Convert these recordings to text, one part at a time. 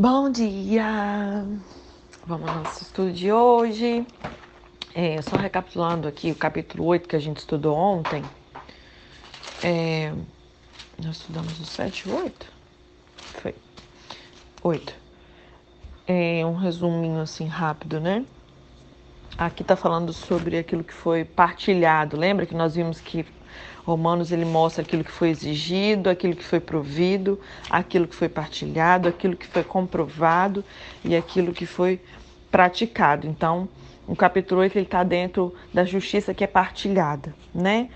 Bom dia! Vamos ao nosso estudo de hoje. É, só recapitulando aqui o capítulo 8 que a gente estudou ontem. É, nós estudamos o 7 e 8? Foi. 8. É um resuminho assim rápido, né? Aqui tá falando sobre aquilo que foi partilhado. Lembra que nós vimos que Romanos ele mostra aquilo que foi exigido, aquilo que foi provido, aquilo que foi partilhado, aquilo que foi comprovado e aquilo que foi praticado. Então, o capítulo 8 ele está dentro da justiça que é partilhada, né?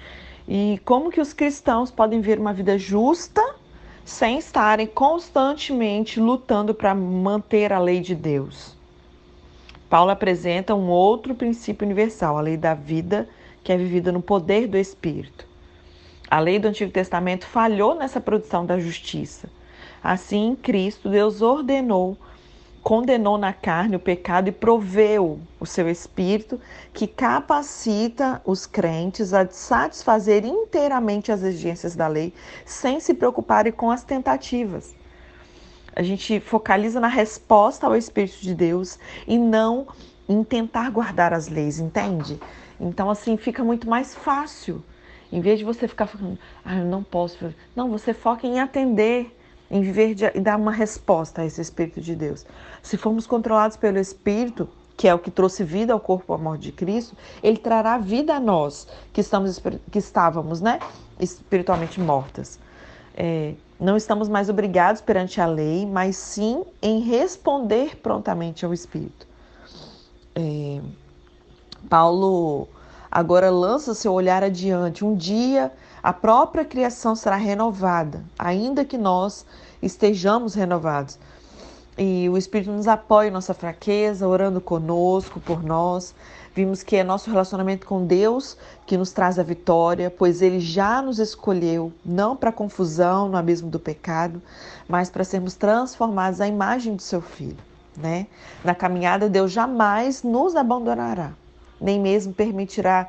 E como que os cristãos podem ver uma vida justa sem estarem constantemente lutando para manter a lei de Deus? Paulo apresenta um outro princípio universal, a lei da vida, que é vivida no poder do Espírito. A lei do Antigo Testamento falhou nessa produção da justiça. Assim, Cristo, Deus ordenou, condenou na carne o pecado e proveu o seu Espírito, que capacita os crentes a satisfazer inteiramente as exigências da lei, sem se preocuparem com as tentativas. A gente focaliza na resposta ao Espírito de Deus e não em tentar guardar as leis, entende? Então, assim, fica muito mais fácil em vez de você ficar falando, ah, eu não posso. Não, você foca em atender, em viver e dar uma resposta a esse Espírito de Deus. Se formos controlados pelo Espírito, que é o que trouxe vida ao corpo à morte de Cristo, ele trará vida a nós que, estamos, que estávamos né, espiritualmente mortas. É, não estamos mais obrigados perante a lei, mas sim em responder prontamente ao Espírito. É, Paulo agora lança seu olhar adiante. Um dia a própria criação será renovada, ainda que nós estejamos renovados. E o Espírito nos apoia em nossa fraqueza, orando conosco, por nós. Vimos que é nosso relacionamento com Deus que nos traz a vitória, pois Ele já nos escolheu, não para confusão no abismo do pecado, mas para sermos transformados à imagem do Seu Filho. Né? Na caminhada, Deus jamais nos abandonará nem mesmo permitirá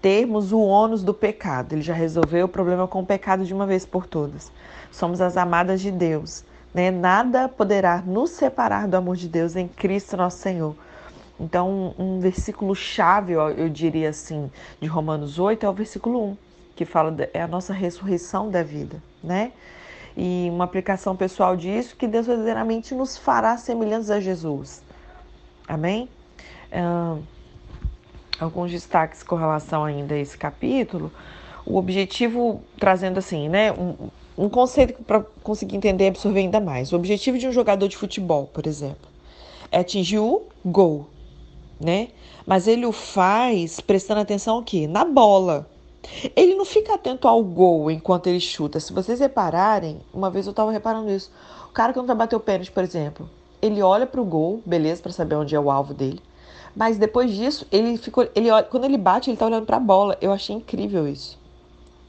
termos o ônus do pecado. Ele já resolveu o problema com o pecado de uma vez por todas. Somos as amadas de Deus. Né? Nada poderá nos separar do amor de Deus em Cristo nosso Senhor. Então, um, versículo chave, eu diria assim, de Romanos 8 é o versículo 1, que fala de, é a nossa ressurreição da vida, né? E uma aplicação pessoal disso que Deus verdadeiramente nos fará semelhantes a Jesus. Amém? Alguns destaques com relação ainda a esse capítulo. O objetivo, trazendo assim, né, um, um conceito para conseguir entender e absorver ainda mais. O objetivo de um jogador de futebol, por exemplo, é atingir o gol, né? Mas ele o faz prestando atenção o quê? Na bola. Ele não fica atento ao gol enquanto ele chuta. Se vocês repararem, uma vez eu estava reparando isso. O cara que não vai bater o pênalti, por exemplo, ele olha para o gol, beleza, para saber onde é o alvo dele. Mas depois disso, ele ficou, ele quando ele bate, ele tá olhando para a bola. Eu achei incrível isso.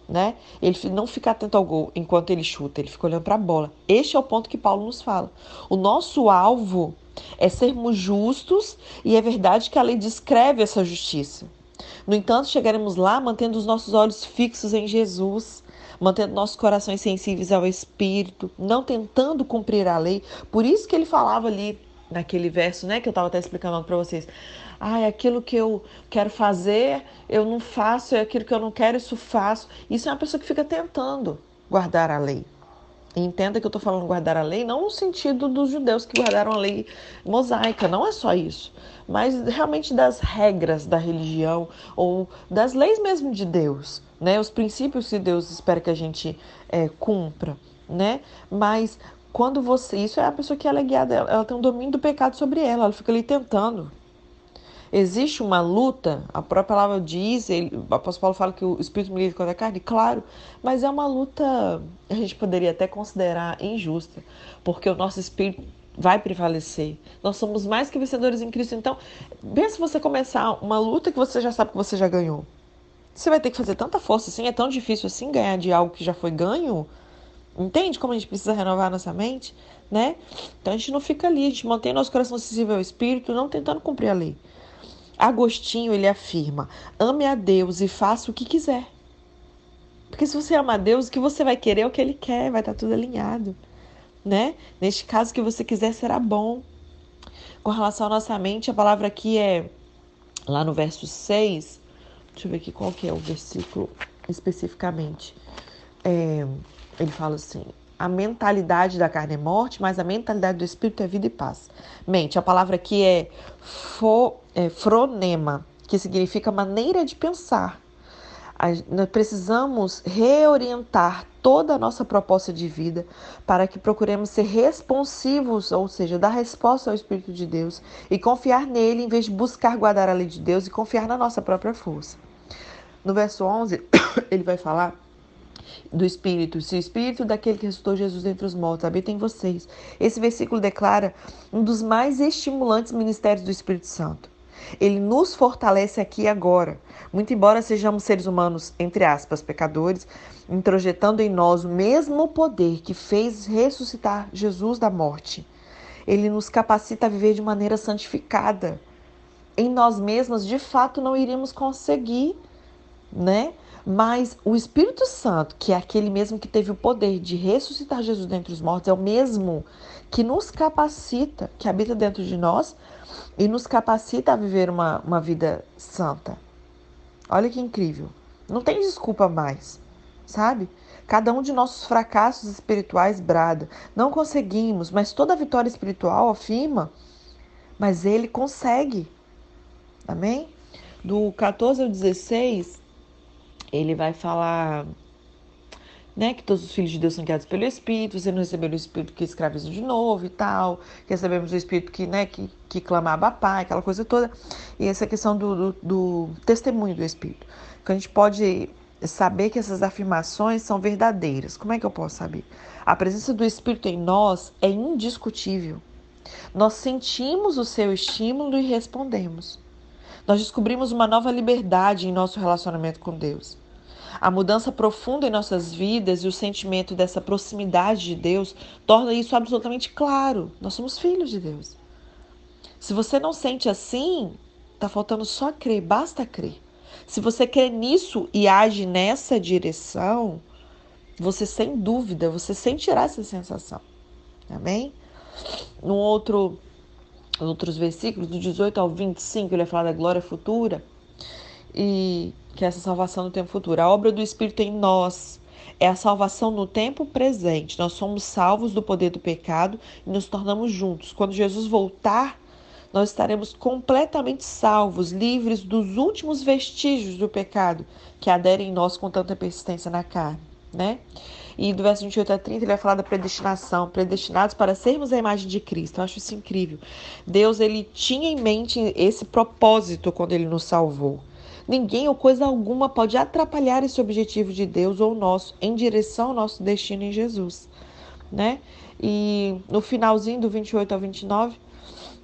Né? Ele não fica atento ao gol enquanto ele chuta, ele fica olhando para a bola. Este é o ponto que Paulo nos fala. O nosso alvo é sermos justos e é verdade que a lei descreve essa justiça. No entanto, chegaremos lá mantendo os nossos olhos fixos em Jesus, mantendo nossos corações sensíveis ao Espírito, não tentando cumprir a lei. Por isso que ele falava ali naquele verso, né, que eu estava até explicando para vocês. Ah, aquilo que eu quero fazer, eu não faço, é aquilo que eu não quero, isso faço. Isso é uma pessoa que fica tentando guardar a lei. Entenda que eu estou falando guardar a lei não no sentido dos judeus que guardaram a lei mosaica, não é só isso, mas realmente das regras da religião ou das leis mesmo de Deus, né? Os princípios que Deus espera que a gente é, cumpra, né? Mas quando você. Isso é a pessoa que ela é guiada, ela, ela tem um domínio do pecado sobre ela, ela fica ali tentando. Existe uma luta, a própria palavra diz, ele, o apóstolo Paulo fala que o espírito milita contra a carne, claro, mas é uma luta, a gente poderia até considerar injusta, porque o nosso espírito vai prevalecer. Nós somos mais que vencedores em Cristo. Então, pensa você começar uma luta que você já sabe que você já ganhou. Você vai ter que fazer tanta força assim, é tão difícil assim ganhar de algo que já foi ganho. Entende como a gente precisa renovar nossa mente, né? Então a gente não fica ali, a gente mantém nosso coração sensível ao Espírito, não tentando cumprir a lei. Agostinho, ele afirma: ame a Deus e faça o que quiser. Porque se você ama a Deus, o que você vai querer é o que ele quer, vai estar tudo alinhado, né? Neste caso que você quiser será bom. Com relação à nossa mente, a palavra aqui é lá no verso 6. Deixa eu ver aqui qual que é o versículo especificamente. É, ele fala assim: a mentalidade da carne é morte, mas a mentalidade do espírito é vida e paz. Mente, a palavra aqui é, fo, é fronema, que significa maneira de pensar. nós precisamos reorientar toda a nossa proposta de vida para que procuremos ser responsivos, ou seja, dar resposta ao Espírito de Deus e confiar nele em vez de buscar guardar a lei de Deus e confiar na nossa própria força. No verso 11, ele vai falar do Espírito, se o Espírito daquele que ressuscitou Jesus entre os mortos habita em vocês. Esse versículo declara um dos mais estimulantes ministérios do Espírito Santo. Ele nos fortalece aqui e agora. Muito embora sejamos seres humanos, entre aspas, pecadores, introjetando em nós o mesmo poder que fez ressuscitar Jesus da morte. Ele nos capacita a viver de maneira santificada. Em nós mesmos, de fato, não iríamos conseguir, né? Mas o Espírito Santo, que é aquele mesmo que teve o poder de ressuscitar Jesus dentre os mortos, é o mesmo que nos capacita, que habita dentro de nós e nos capacita a viver uma, uma vida santa. Olha que incrível. Não tem desculpa mais, sabe? Cada um de nossos fracassos espirituais brada. Não conseguimos, mas toda vitória espiritual afirma, mas ele consegue. Amém? Do 14 ao 16, ele vai falar né, que todos os filhos de Deus são guiados pelo Espírito, você não recebeu o Espírito que escraviza de novo e tal, recebemos o Espírito que, né, que, que clama Abba Pai, aquela coisa toda, e essa questão do, do, do testemunho do Espírito, que a gente pode saber que essas afirmações são verdadeiras. Como é que eu posso saber? A presença do Espírito em nós é indiscutível. Nós sentimos o seu estímulo e respondemos. Nós descobrimos uma nova liberdade em nosso relacionamento com Deus. A mudança profunda em nossas vidas e o sentimento dessa proximidade de Deus torna isso absolutamente claro. Nós somos filhos de Deus. Se você não sente assim, está faltando só crer, basta crer. Se você crê nisso e age nessa direção, você sem dúvida, você sentirá essa sensação. Amém? No outro, outros versículos, do 18 ao 25, ele vai falar da glória futura e que é essa salvação no tempo futuro. A obra do Espírito em nós é a salvação no tempo presente. Nós somos salvos do poder do pecado e nos tornamos juntos. Quando Jesus voltar, nós estaremos completamente salvos, livres dos últimos vestígios do pecado que aderem em nós com tanta persistência na carne, né? E do verso 28 a 30 ele vai falar da predestinação, predestinados para sermos a imagem de Cristo. Eu acho isso incrível. Deus ele tinha em mente esse propósito quando ele nos salvou. Ninguém ou coisa alguma pode atrapalhar esse objetivo de Deus ou nosso em direção ao nosso destino em Jesus, né? E no finalzinho do 28 ao 29,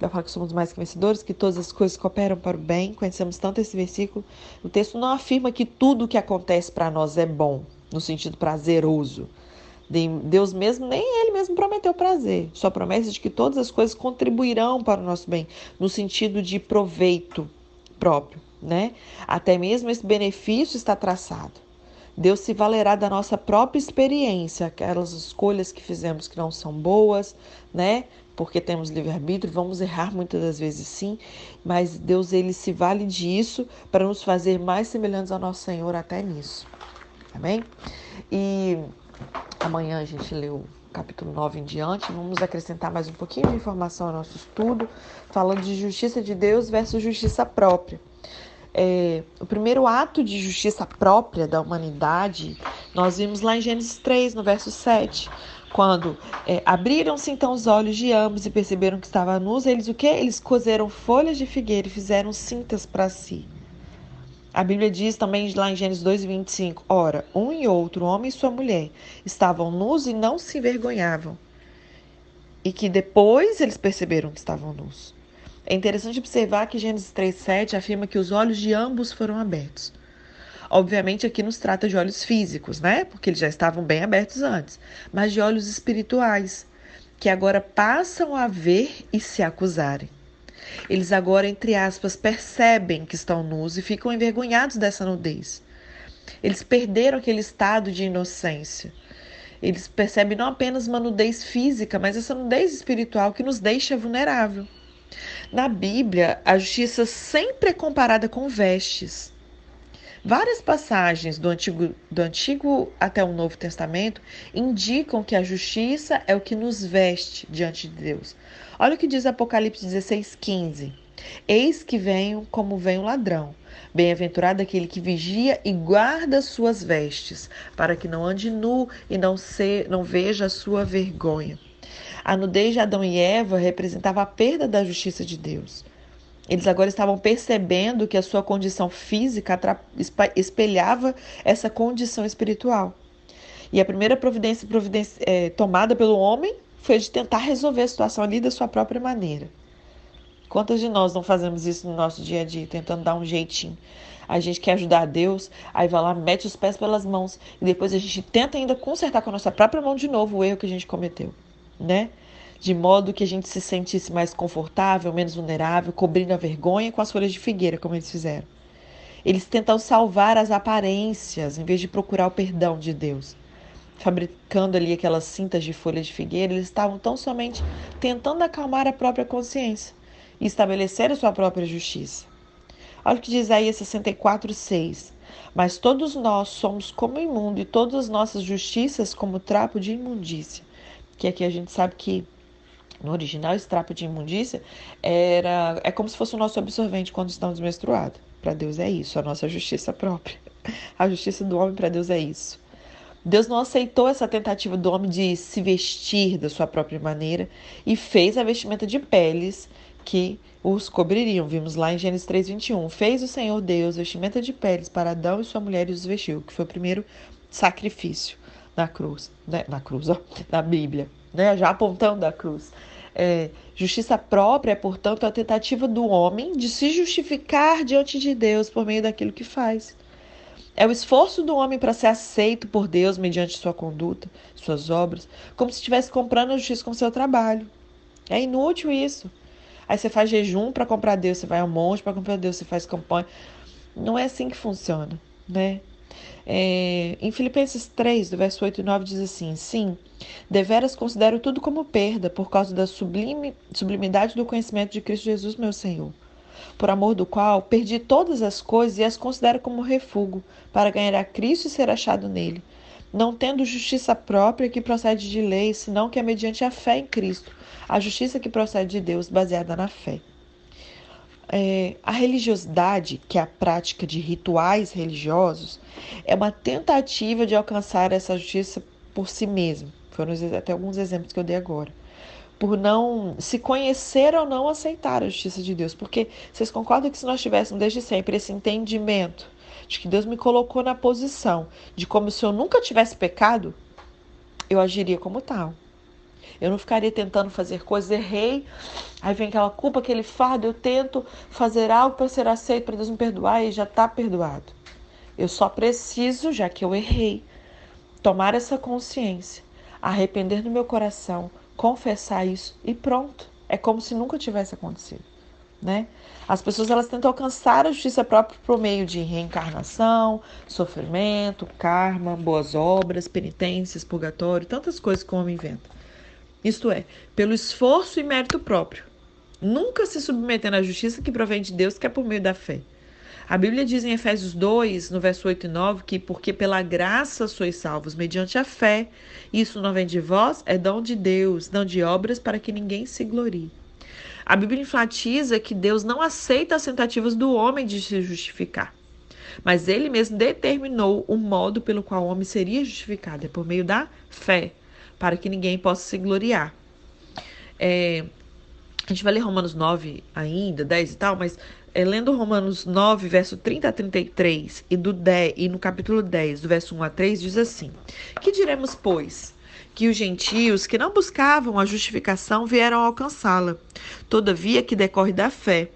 vai falar que somos mais que vencedores, que todas as coisas cooperam para o bem. Conhecemos tanto esse versículo. O texto não afirma que tudo o que acontece para nós é bom, no sentido prazeroso. Deus mesmo, nem ele mesmo prometeu prazer. Só promessa de que todas as coisas contribuirão para o nosso bem, no sentido de proveito próprio né? Até mesmo esse benefício está traçado. Deus se valerá da nossa própria experiência, aquelas escolhas que fizemos que não são boas, né? Porque temos livre-arbítrio, vamos errar muitas das vezes sim, mas Deus ele se vale disso para nos fazer mais semelhantes ao nosso Senhor até nisso. Amém? E amanhã a gente leu capítulo 9 em diante, vamos acrescentar mais um pouquinho de informação ao nosso estudo, falando de justiça de Deus versus justiça própria é, o primeiro ato de justiça própria da humanidade, nós vimos lá em Gênesis 3, no verso 7, quando é, abriram-se então os olhos de ambos e perceberam que estava nus, eles o que? Eles cozeram folhas de figueira e fizeram cintas para si. A Bíblia diz também lá em Gênesis 2, 25, ora, um e outro, homem e sua mulher, estavam nus e não se envergonhavam. E que depois eles perceberam que estavam nus. É interessante observar que Gênesis 3,7 afirma que os olhos de ambos foram abertos. Obviamente, aqui nos trata de olhos físicos, né? Porque eles já estavam bem abertos antes, mas de olhos espirituais, que agora passam a ver e se acusarem. Eles agora, entre aspas, percebem que estão nus e ficam envergonhados dessa nudez. Eles perderam aquele estado de inocência Eles percebem não apenas uma nudez física, mas essa nudez espiritual que nos deixa vulnerável. Na Bíblia, a justiça sempre é comparada com vestes. Várias passagens do Antigo, do Antigo até o Novo Testamento indicam que a justiça é o que nos veste diante de Deus. Olha o que diz Apocalipse 16, 15. Eis que venho como vem o ladrão. Bem-aventurado aquele que vigia e guarda suas vestes, para que não ande nu e não, se, não veja a sua vergonha. A nudez de Adão e Eva representava a perda da justiça de Deus. Eles agora estavam percebendo que a sua condição física espelhava essa condição espiritual. E a primeira providência, providência é, tomada pelo homem foi de tentar resolver a situação ali da sua própria maneira. Quantas de nós não fazemos isso no nosso dia a dia, tentando dar um jeitinho? A gente quer ajudar a Deus, aí vai lá, mete os pés pelas mãos e depois a gente tenta ainda consertar com a nossa própria mão de novo o erro que a gente cometeu, né? De modo que a gente se sentisse mais confortável, menos vulnerável, cobrindo a vergonha com as folhas de figueira, como eles fizeram. Eles tentam salvar as aparências em vez de procurar o perdão de Deus. Fabricando ali aquelas cintas de folhas de figueira, eles estavam tão somente tentando acalmar a própria consciência e estabelecer a sua própria justiça. Olha o que diz Isaías 64, 6. Mas todos nós somos como imundo e todas as nossas justiças como trapo de imundícia. Que aqui a gente sabe que no original, esse trapo de imundícia era é como se fosse o nosso absorvente quando estamos menstruados. Para Deus é isso, a nossa justiça própria. A justiça do homem para Deus é isso. Deus não aceitou essa tentativa do homem de se vestir da sua própria maneira e fez a vestimenta de peles que os cobririam. Vimos lá em Gênesis 3:21. Fez o Senhor Deus vestimenta de peles para Adão e sua mulher e os vestiu, que foi o primeiro sacrifício na cruz, né? na cruz, ó, na Bíblia, né? Já apontando a cruz. É, justiça própria é, portanto, a tentativa do homem de se justificar diante de Deus por meio daquilo que faz. É o esforço do homem para ser aceito por Deus mediante sua conduta, suas obras, como se estivesse comprando a justiça com seu trabalho. É inútil isso. Aí você faz jejum para comprar Deus, você vai ao monte para comprar Deus, você faz campanha. Não é assim que funciona, né? É, em Filipenses 3, do verso 8 e 9, diz assim: Sim, deveras considero tudo como perda por causa da sublime, sublimidade do conhecimento de Cristo Jesus, meu Senhor, por amor do qual perdi todas as coisas e as considero como refúgio, para ganhar a Cristo e ser achado nele, não tendo justiça própria que procede de lei, senão que é mediante a fé em Cristo, a justiça que procede de Deus, baseada na fé. É, a religiosidade, que é a prática de rituais religiosos, é uma tentativa de alcançar essa justiça por si mesmo. Foram até alguns exemplos que eu dei agora. Por não se conhecer ou não aceitar a justiça de Deus. Porque vocês concordam que se nós tivéssemos desde sempre esse entendimento de que Deus me colocou na posição de como se eu nunca tivesse pecado, eu agiria como tal. Eu não ficaria tentando fazer coisas, errei, aí vem aquela culpa, aquele fardo, eu tento fazer algo para ser aceito, para Deus me perdoar e já está perdoado. Eu só preciso, já que eu errei, tomar essa consciência, arrepender no meu coração, confessar isso e pronto. É como se nunca tivesse acontecido. Né? As pessoas elas tentam alcançar a justiça própria por meio de reencarnação, sofrimento, karma, boas obras, penitências, purgatório, tantas coisas que o homem inventa isto é, pelo esforço e mérito próprio, nunca se submetendo à justiça que provém de Deus, que é por meio da fé. A Bíblia diz em Efésios 2, no verso 8 e 9, que porque pela graça sois salvos mediante a fé, isso não vem de vós, é dom de Deus, não de obras para que ninguém se glorie. A Bíblia enfatiza que Deus não aceita as tentativas do homem de se justificar, mas ele mesmo determinou o modo pelo qual o homem seria justificado, é por meio da fé para que ninguém possa se gloriar. É, a gente vai ler Romanos 9 ainda, 10 e tal, mas é, lendo Romanos 9, verso 30 a 33 e, do 10, e no capítulo 10, do verso 1 a 3, diz assim: Que diremos, pois? Que os gentios que não buscavam a justificação vieram alcançá-la, todavia que decorre da fé.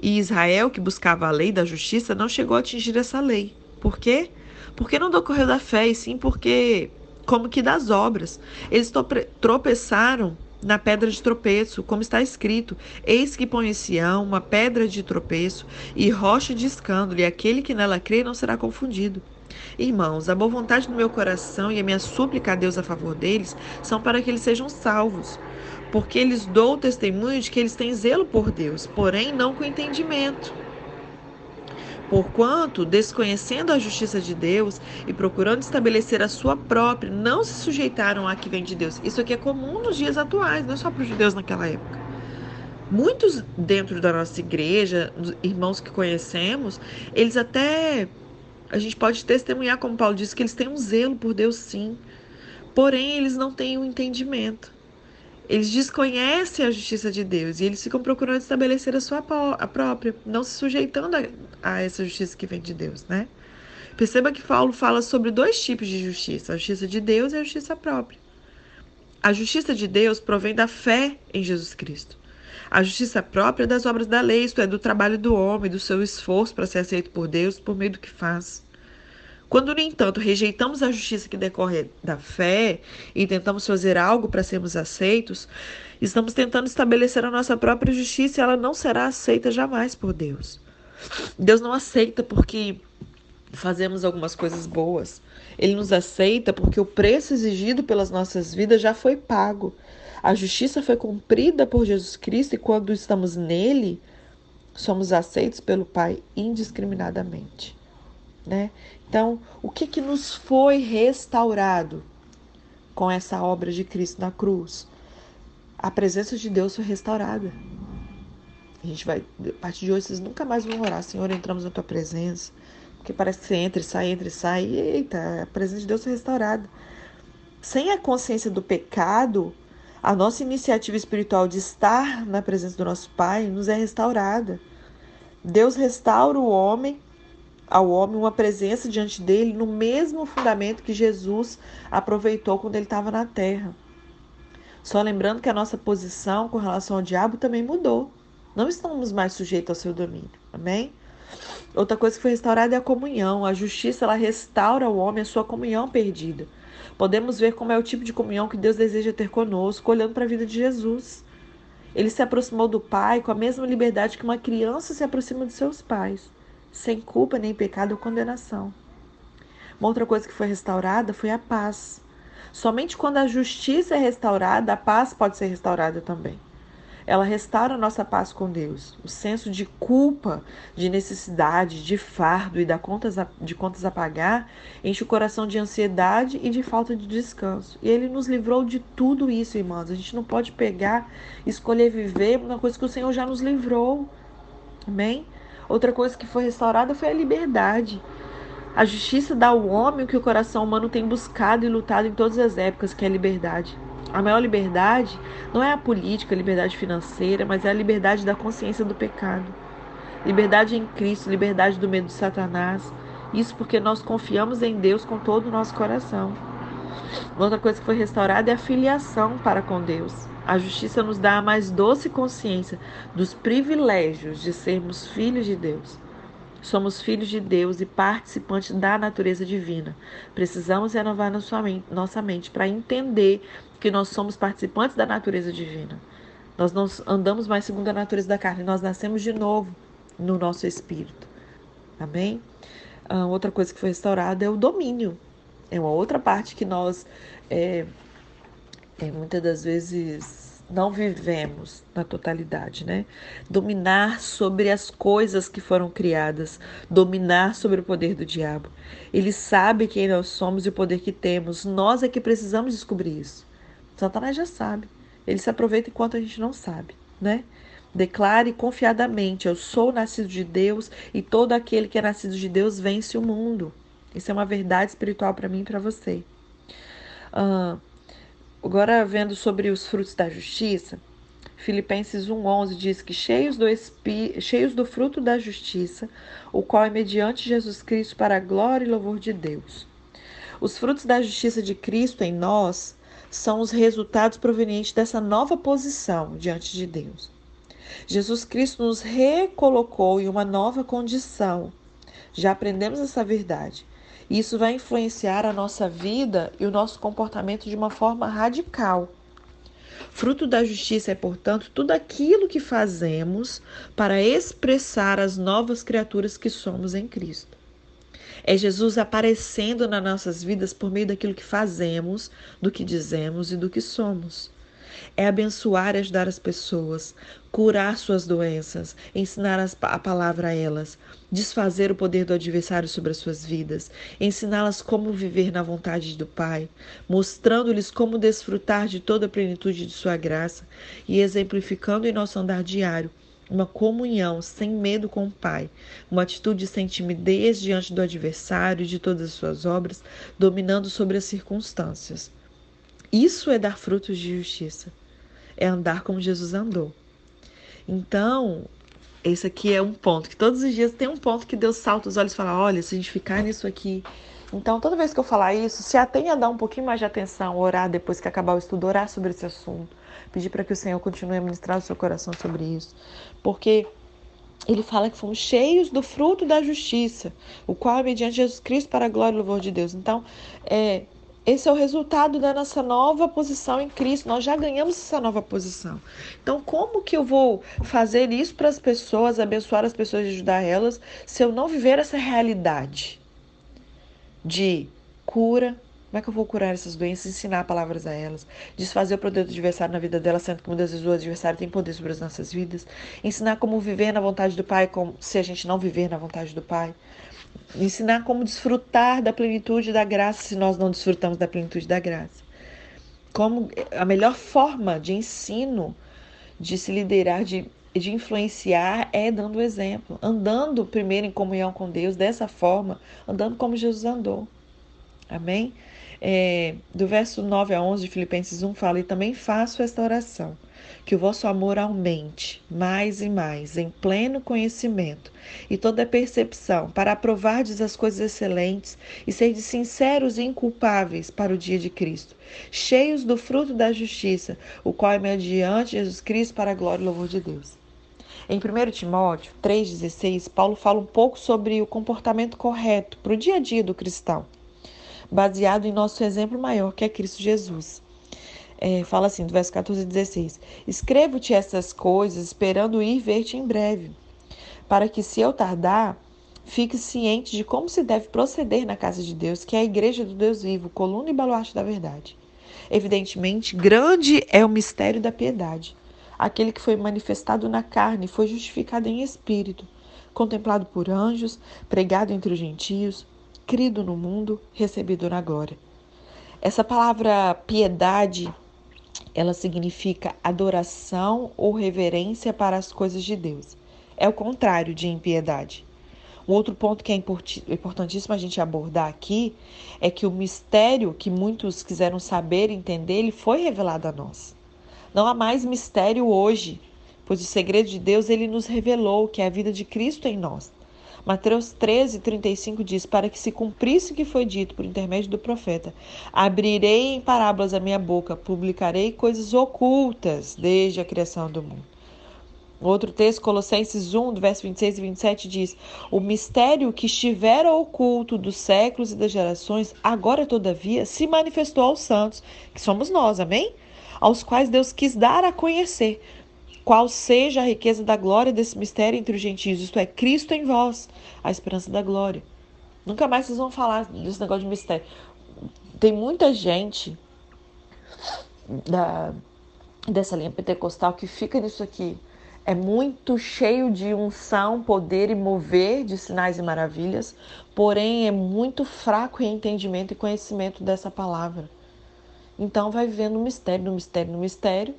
E Israel, que buscava a lei da justiça, não chegou a atingir essa lei. Por quê? Porque não decorreu da fé, e sim porque como que das obras. Eles tropeçaram na pedra de tropeço, como está escrito: Eis que põe em Sião uma pedra de tropeço e rocha de escândalo, e aquele que nela crê não será confundido. Irmãos, a boa vontade do meu coração e a minha súplica a Deus a favor deles são para que eles sejam salvos, porque eles dou testemunho de que eles têm zelo por Deus, porém não com entendimento. Porquanto, desconhecendo a justiça de Deus e procurando estabelecer a sua própria, não se sujeitaram à que vem de Deus. Isso aqui é comum nos dias atuais, não é só para os judeus naquela época. Muitos dentro da nossa igreja, irmãos que conhecemos, eles até a gente pode testemunhar, como Paulo disse, que eles têm um zelo por Deus, sim. Porém, eles não têm o um entendimento. Eles desconhecem a justiça de Deus e eles ficam procurando estabelecer a sua a própria, não se sujeitando a, a essa justiça que vem de Deus, né? Perceba que Paulo fala sobre dois tipos de justiça: a justiça de Deus e a justiça própria. A justiça de Deus provém da fé em Jesus Cristo. A justiça própria é das obras da lei, isto é, do trabalho do homem, do seu esforço para ser aceito por Deus por meio do que faz. Quando, no entanto, rejeitamos a justiça que decorre da fé e tentamos fazer algo para sermos aceitos, estamos tentando estabelecer a nossa própria justiça e ela não será aceita jamais por Deus. Deus não aceita porque fazemos algumas coisas boas. Ele nos aceita porque o preço exigido pelas nossas vidas já foi pago. A justiça foi cumprida por Jesus Cristo e quando estamos nele, somos aceitos pelo Pai indiscriminadamente né? Então, o que que nos foi restaurado com essa obra de Cristo na cruz? A presença de Deus foi restaurada. A gente vai, a partir de hoje, vocês nunca mais vão orar, Senhor, entramos na tua presença. Porque parece que você entra e sai, entra e sai. Eita, a presença de Deus foi restaurada. Sem a consciência do pecado, a nossa iniciativa espiritual de estar na presença do nosso Pai nos é restaurada. Deus restaura o homem ao homem uma presença diante dele no mesmo fundamento que Jesus aproveitou quando ele estava na terra. Só lembrando que a nossa posição com relação ao diabo também mudou. Não estamos mais sujeitos ao seu domínio. Amém? Outra coisa que foi restaurada é a comunhão. A justiça ela restaura ao homem a sua comunhão perdida. Podemos ver como é o tipo de comunhão que Deus deseja ter conosco, olhando para a vida de Jesus. Ele se aproximou do Pai com a mesma liberdade que uma criança se aproxima de seus pais sem culpa nem pecado ou condenação. Uma outra coisa que foi restaurada foi a paz. Somente quando a justiça é restaurada, a paz pode ser restaurada também. Ela restaura a nossa paz com Deus. O senso de culpa, de necessidade, de fardo e contas de contas a pagar enche o coração de ansiedade e de falta de descanso. E Ele nos livrou de tudo isso, irmãos. A gente não pode pegar, escolher viver uma coisa que o Senhor já nos livrou. Amém? Outra coisa que foi restaurada foi a liberdade. A justiça dá ao homem o que o coração humano tem buscado e lutado em todas as épocas, que é a liberdade. A maior liberdade não é a política, a liberdade financeira, mas é a liberdade da consciência do pecado. Liberdade em Cristo, liberdade do medo de Satanás. Isso porque nós confiamos em Deus com todo o nosso coração. Outra coisa que foi restaurada é a filiação para com Deus. A justiça nos dá a mais doce consciência dos privilégios de sermos filhos de Deus. Somos filhos de Deus e participantes da natureza divina. Precisamos renovar nossa mente para entender que nós somos participantes da natureza divina. Nós não andamos mais segundo a natureza da carne, nós nascemos de novo no nosso espírito. Amém? Ah, outra coisa que foi restaurada é o domínio. É uma outra parte que nós é, é, muitas das vezes não vivemos na totalidade, né? Dominar sobre as coisas que foram criadas, dominar sobre o poder do diabo. Ele sabe quem nós somos e o poder que temos. Nós é que precisamos descobrir isso. Satanás já sabe. Ele se aproveita enquanto a gente não sabe, né? Declare confiadamente: Eu sou nascido de Deus e todo aquele que é nascido de Deus vence o mundo. Isso é uma verdade espiritual para mim e para você. Uh, Agora, vendo sobre os frutos da justiça, Filipenses 1,11 diz que cheios do, espi... cheios do fruto da justiça, o qual é mediante Jesus Cristo para a glória e louvor de Deus. Os frutos da justiça de Cristo em nós são os resultados provenientes dessa nova posição diante de Deus. Jesus Cristo nos recolocou em uma nova condição. Já aprendemos essa verdade. Isso vai influenciar a nossa vida e o nosso comportamento de uma forma radical. Fruto da justiça é, portanto, tudo aquilo que fazemos para expressar as novas criaturas que somos em Cristo. É Jesus aparecendo nas nossas vidas por meio daquilo que fazemos, do que dizemos e do que somos é abençoar e ajudar as pessoas, curar suas doenças, ensinar a palavra a elas, desfazer o poder do adversário sobre as suas vidas, ensiná-las como viver na vontade do Pai, mostrando-lhes como desfrutar de toda a plenitude de sua graça e exemplificando em nosso andar diário uma comunhão sem medo com o Pai, uma atitude sem timidez diante do adversário e de todas as suas obras, dominando sobre as circunstâncias. Isso é dar frutos de justiça, é andar como Jesus andou. Então, esse aqui é um ponto que todos os dias tem um ponto que Deus salta os olhos e fala: olha, se a gente ficar nisso aqui. Então, toda vez que eu falar isso, se atenha a dar um pouquinho mais de atenção, orar depois que acabar o estudo, orar sobre esse assunto, pedir para que o Senhor continue a ministrar o seu coração sobre isso, porque ele fala que fomos cheios do fruto da justiça, o qual é mediante Jesus Cristo para a glória e louvor de Deus. Então, é, esse é o resultado da nossa nova posição em Cristo. Nós já ganhamos essa nova posição. Então, como que eu vou fazer isso para as pessoas, abençoar as pessoas e ajudar elas, se eu não viver essa realidade de cura? Como é que eu vou curar essas doenças, ensinar palavras a elas, desfazer o poder do adversário na vida delas, sendo que muitas vezes o adversário tem poder sobre as nossas vidas, ensinar como viver na vontade do Pai, como se a gente não viver na vontade do Pai ensinar como desfrutar da plenitude da graça se nós não desfrutamos da plenitude da graça. Como a melhor forma de ensino, de se liderar, de, de influenciar é dando exemplo, andando primeiro em comunhão com Deus, dessa forma, andando como Jesus andou. Amém? É, do verso 9 a 11 de Filipenses 1 fala: E também faço esta oração que o vosso amor aumente mais e mais em pleno conhecimento e toda percepção, para aprovardes as coisas excelentes e serdes sinceros e inculpáveis para o dia de Cristo, cheios do fruto da justiça, o qual é mediante Jesus Cristo para a glória e louvor de Deus. Em 1 Timóteo 3,16, Paulo fala um pouco sobre o comportamento correto para o dia a dia do cristão, baseado em nosso exemplo maior, que é Cristo Jesus é, fala assim, do verso 14 e 16: Escrevo-te essas coisas, esperando ir ver-te em breve, para que, se eu tardar, fique ciente de como se deve proceder na casa de Deus, que é a igreja do Deus vivo, coluna e baluarte da verdade. Evidentemente, grande é o mistério da piedade. Aquele que foi manifestado na carne foi justificado em espírito, contemplado por anjos, pregado entre os gentios, crido no mundo, recebido na glória. Essa palavra piedade ela significa adoração ou reverência para as coisas de Deus. É o contrário de impiedade. Um outro ponto que é importantíssimo a gente abordar aqui é que o mistério que muitos quiseram saber e entender, ele foi revelado a nós. Não há mais mistério hoje, pois o segredo de Deus ele nos revelou, que é a vida de Cristo em nós. Mateus 13, 35 diz: Para que se cumprisse o que foi dito por intermédio do profeta, abrirei em parábolas a minha boca, publicarei coisas ocultas desde a criação do mundo. Outro texto, Colossenses 1, do verso 26 e 27, diz: O mistério que estivera oculto dos séculos e das gerações, agora, todavia, se manifestou aos santos, que somos nós, amém? Aos quais Deus quis dar a conhecer qual seja a riqueza da glória desse mistério entre os gentios, isto é, Cristo em vós, a esperança da glória. Nunca mais vocês vão falar desse negócio de mistério. Tem muita gente da, dessa linha pentecostal que fica nisso aqui. É muito cheio de unção, poder e mover de sinais e maravilhas, porém é muito fraco em entendimento e conhecimento dessa palavra. Então vai vivendo no mistério, no mistério, no mistério,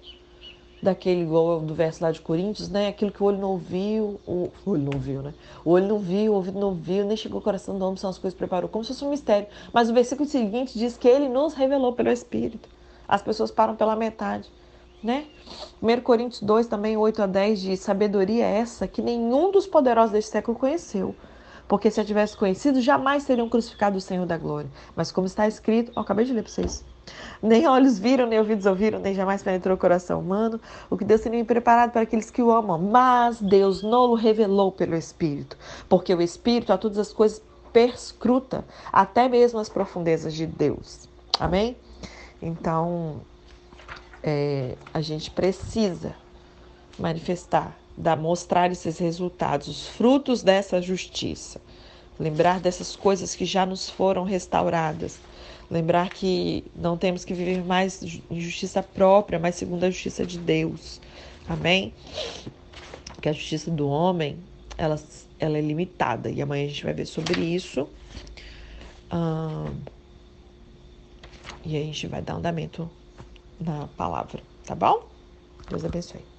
daquele igual do verso lá de Coríntios, né? Aquilo que o olho não viu, o, olho não viu, né? O olho não viu, o ouvido não viu, nem chegou ao coração do homem, são as coisas que preparou, como se fosse um mistério. Mas o versículo seguinte diz que ele nos revelou pelo Espírito. As pessoas param pela metade, né? 1 Coríntios 2, também 8 a 10 diz: sabedoria é essa que nenhum dos poderosos deste século conheceu. Porque se a tivesse conhecido, jamais teriam crucificado o Senhor da glória. Mas como está escrito, ó, acabei de ler para vocês. Nem olhos viram, nem ouvidos ouviram, nem jamais penetrou o coração humano, o que Deus tem preparado para aqueles que o amam. Mas Deus não o revelou pelo Espírito, porque o Espírito a todas as coisas perscruta, até mesmo as profundezas de Deus. Amém? Então, é, a gente precisa manifestar, dar, mostrar esses resultados, os frutos dessa justiça, Lembrar dessas coisas que já nos foram restauradas. Lembrar que não temos que viver mais em justiça própria, mas segundo a justiça de Deus. Amém? Que a justiça do homem, ela, ela é limitada. E amanhã a gente vai ver sobre isso. Ah, e a gente vai dar andamento na palavra, tá bom? Deus abençoe.